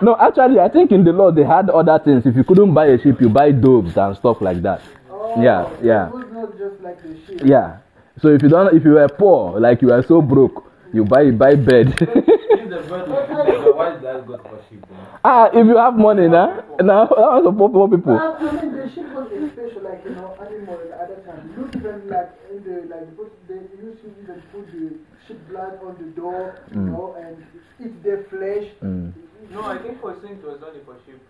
No, actually, I think in the law they had other things. If you couldn't buy a sheep, you buy doves and stuff like that. Oh, Yeah, yeah. Not just like the sheep. Yeah. So if you don't, if you were poor, like you were so broke, you buy buy bed. If the bird was good, so why did for sheep ah, if you have money now, now that was for poor, poor people. Ah, I mean, the sheep was special, like, you know, animal at the other time. You even, like, in the, like, put, they used to even put the sheep blood on the door, you Mm. know, and eat their flesh. Mm. No, I think for sin it was only for sheep.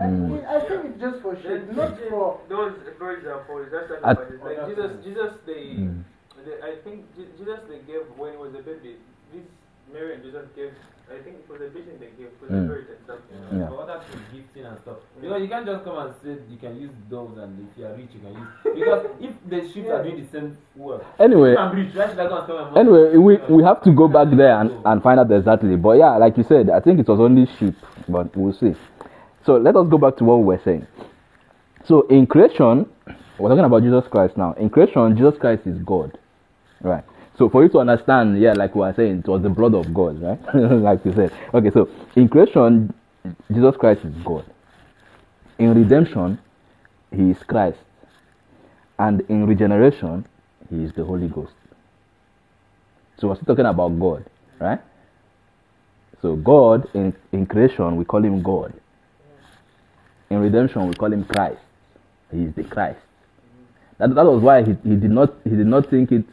I, Mm. think, I think it's just for sheep, not for. Those, for example, is that At- sacrifices. Like Jesus, Jesus, they, Mm. they, I think Jesus they gave when he was a baby. This Mary and Jesus gave. I think it was a vision they gave for the Mm. spirit and stuff. Yeah. Yeah. For other things, gifting and stuff. Because you can't just come and say you can use doves and if you are rich you can use. Because if the sheep are doing the same work, Anyway, if I'm rich, why should I go and spend anyway, we we have to go back there and, and find out exactly. But yeah, like you said, I think it was only sheep, but we'll see. So let us go back to what we were saying. So in creation, we're talking about Jesus Christ now. In creation, Jesus Christ is God, right? So for you to understand, yeah, like we were saying, it was the blood of God, right? like you said. Okay, so in creation, Jesus Christ is God. In redemption, he is Christ. And in regeneration, he is the Holy Ghost. So we're still talking about God, right? So God in, in creation we call him God. In redemption we call him Christ. He is the Christ. That, that was why he, he did not he did not think it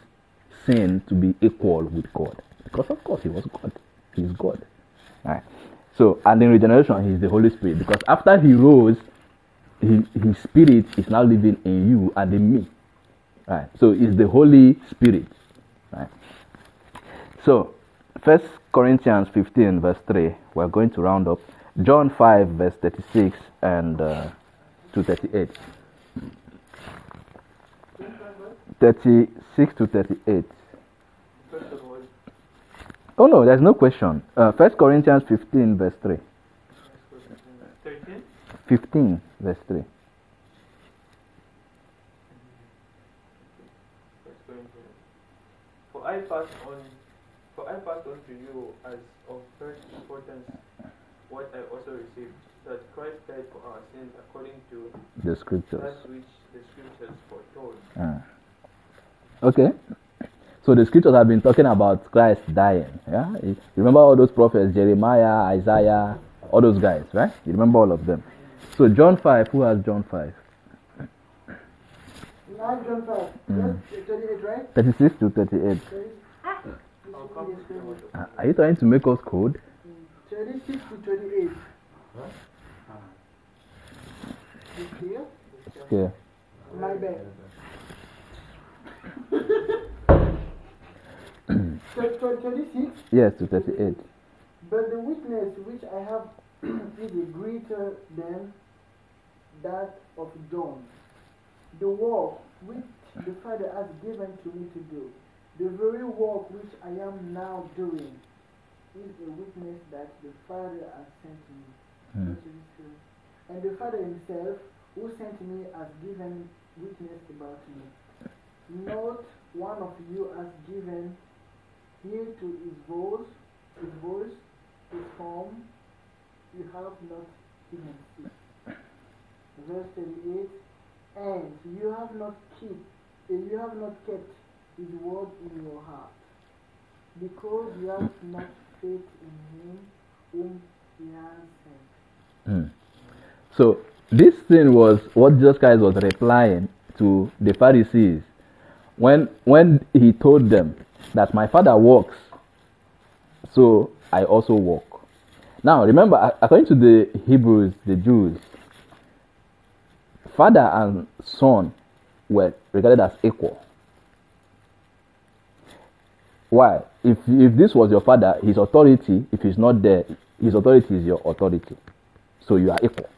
sin to be equal with God. Because of course he was God. He's God. right? So and in regeneration he's the Holy Spirit. Because after he rose, he, his spirit is now living in you and in me. right? So it's the Holy Spirit. right? So First Corinthians 15, verse 3, we're going to round up. John 5, verse 36 and uh, 238. 36 to 38. First of all, Oh no, there's no question. Uh, First Corinthians 15 verse 3. 15 verse 3. First Corinthians. For I passed on, for I passed on to you as of first importance what I also received, that Christ died for our sins according to The scriptures. that which the scriptures foretold. Ah. Okay. So the scriptures have been talking about Christ dying. Yeah. You remember all those prophets, Jeremiah, Isaiah, all those guys, right? You remember all of them. So John 5, who has John 5? Nine John 5. Mm. 38, right? 36 to 38. Thirty- I'll come to the word of Ah, Are you trying to make us code? 36 to 38. You clear? Yeah. My bad. So, so 36. Yes, to 38. But the witness which I have is greater than that of John. The work which the Father has given to me to do, the very work which I am now doing, is a witness that the Father has sent me. Hmm. 22. And the Father himself, who sent me, has given witness about me. Not one of you has given ear to his voice, his voice, his form, you have not even seen. Verse 38, and you have not kept, you have not kept his word in your heart, because you have not faith in him whom he has sent. Hmm. So this thing was what Jesus Christ was replying to the Pharisees when when he told them that my father works, so I also work. Now remember, according to the Hebrews, the Jews, father and son were regarded as equal. Why? If if this was your father, his authority, if he's not there, his authority is your authority. So you are equal.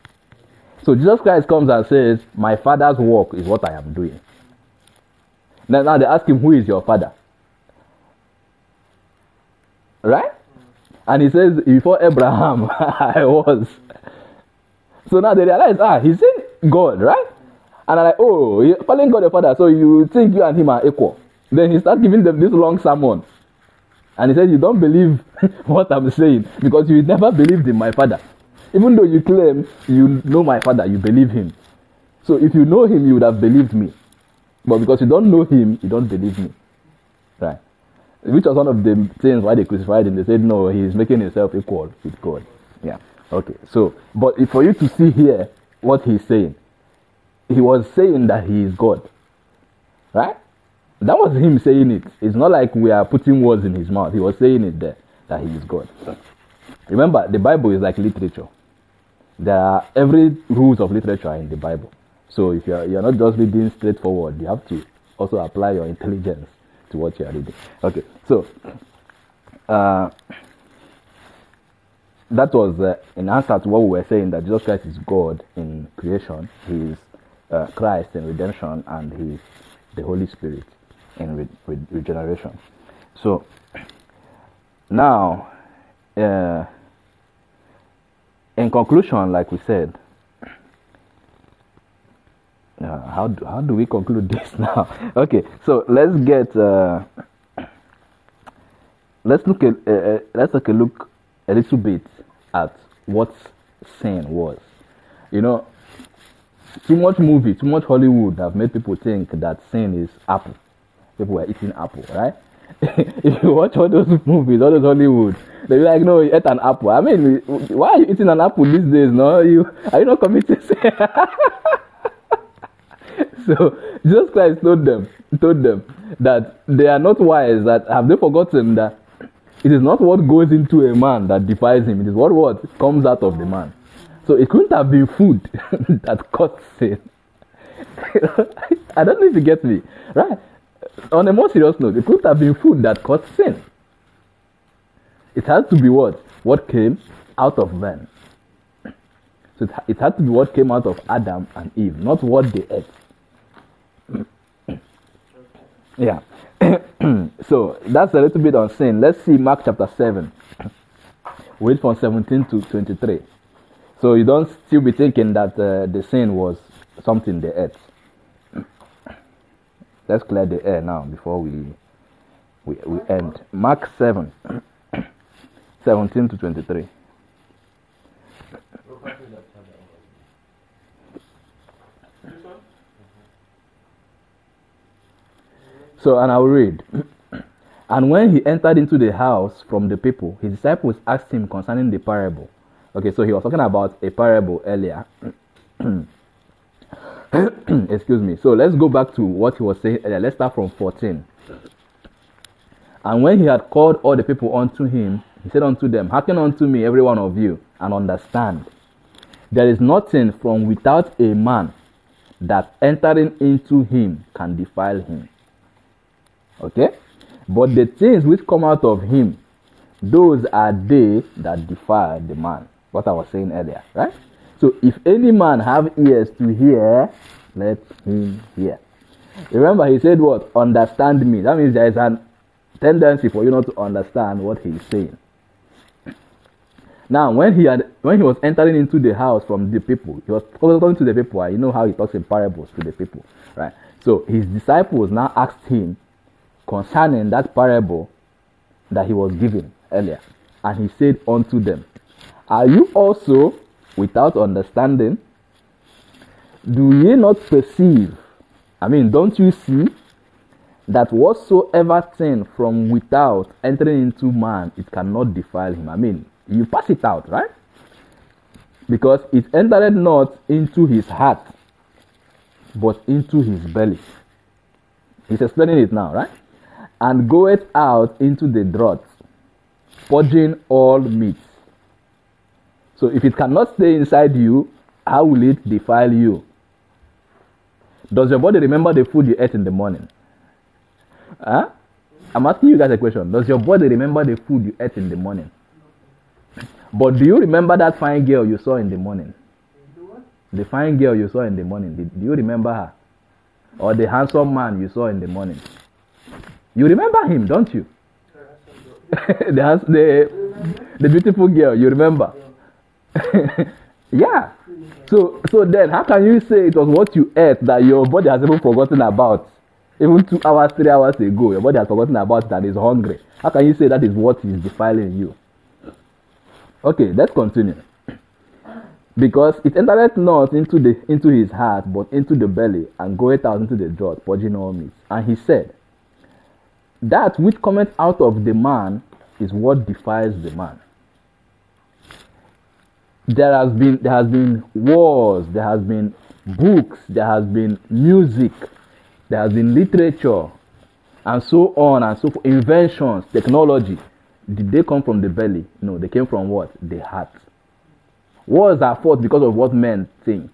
So Jesus Christ comes and says, My father's work is what I am doing. Now, now they ask him, Who is your father? Right? And he says, Before Abraham, I was. So now they realize, ah, he's saying God, right? And I'm like, oh, you're calling God the Father, so you think you and him are equal. Then he starts giving them this long sermon. And he says, You don't believe what I'm saying because you never believed in my father. Even though you claim you know my father, you believe him. So if you know him, you would have believed me. But because you don't know him, you don't believe me. Right. Which was one of the things why they crucified him. They said, No, he's making himself equal with God. Yeah. Okay. So, but for you to see here what he's saying, he was saying that he is God. Right? That was him saying it. It's not like we are putting words in his mouth. He was saying it there that he is God. Remember, the Bible is like literature. There are every rules of literature in the Bible. So if you're you're not just reading straightforward, you have to also apply your intelligence to what you are reading. Okay, so uh, that was uh, in answer to what we were saying that Jesus Christ is God in creation, He is uh, Christ in redemption, and He is the Holy Spirit in re- re- regeneration. So now, uh, in conclusion, like we said, uh, how do, how do we conclude this now? okay, so let's get uh, let's look at uh, let's take a look a little bit at what sin was. You know, too much movie, too much Hollywood have made people think that sin is apple. People were eating apple, right? if you watch all those movies, all those Hollywood, they be like, no, you ate an apple. I mean, why are you eating an apple these days? No, you are you not committing sin? so Jesus Christ told them, told them that they are not wise. That have they forgotten that it is not what goes into a man that defies him. It is what what comes out of the man. So it couldn't have been food that caused sin. I don't know if you get me, right? On a more serious note, it couldn't have been food that caused sin. It has to be what? What came out of man. So it, it had to be what came out of Adam and Eve, not what they ate. Yeah. so that's a little bit on sin. Let's see Mark chapter 7. Read from 17 to 23. So you don't still be thinking that uh, the sin was something they ate. Let's clear the air now before we we, we end. Mark 7, 17 to 23. Go back to that chapter. This one? So, and I will read. and when he entered into the house from the people, his disciples asked him concerning the parable. Okay, so he was talking about a parable earlier. Excuse me. So let's go back to what he was saying earlier. Let's start from 14. And when he had called all the people unto him, he said unto them, Hearken unto me, every one of you, and understand. There is nothing from without a man that entering into him can defile him. Okay? But the things which come out of him, those are they that defile the man. What I was saying earlier, right? So if any man have ears to hear, let him hear. Remember, he said what? Understand me. That means there is an tendency for you not to understand what he is saying. Now, when he had when he was entering into the house from the people, he was talking to the people. You know how he talks in parables to the people, right? So his disciples now asked him concerning that parable that he was giving earlier, and he said unto them, Are you also without understanding? Do ye not perceive? I mean, don't you see that whatsoever thing from without entering into man, it cannot defile him? I mean, you pass it out, right? Because it entered not into his heart, but into his belly. He's explaining it now, right? And goeth out into the draught, purging all meat. So if it cannot stay inside you, how will it defile you? Does your body remember the food you ate in the morning? Huh? I'm asking you guys a question. Does your body remember the food you ate in the morning? But do you remember that fine girl you saw in the morning? The fine girl you saw in the morning, do you remember her? Or the handsome man you saw in the morning? You remember him, don't you? the, the, the beautiful girl, you remember? yeah. So, so then, how can you say it was what you ate that your body has even forgotten about? Even two hours, three hours ago, your body has forgotten about that is hungry. How can you say that is what is defiling you? Okay, let's continue. Because it entereth not into the into his heart, but into the belly, and goeth out into the draught, purging all meat. And he said, That which cometh out of the man is what defiles the man. There has been there has been wars, there has been books, there has been music, there has been literature, and so on and so forth. Inventions, technology. Did they come from the belly? No, they came from what? The heart. Wars are fought because of what men think.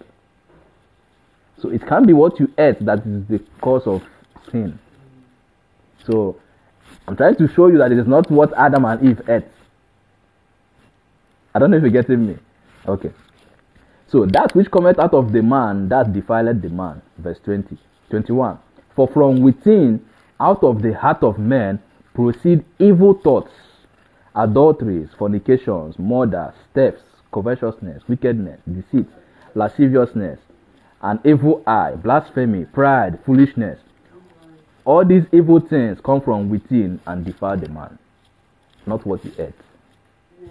So it can't be what you ate that is the cause of sin. So I'm trying to show you that it is not what Adam and Eve ate. I don't know if you're getting me. Okay. So that which cometh out of the man, that defileth the man. Verse 20. 21. For from within, out of the heart of man, proceed evil thoughts, adulteries, fornications, murders, thefts, covetousness, wickedness, deceit, lasciviousness, an evil eye, blasphemy, pride, foolishness. All these evil things come from within and defile the man, not what he ate. Yeah,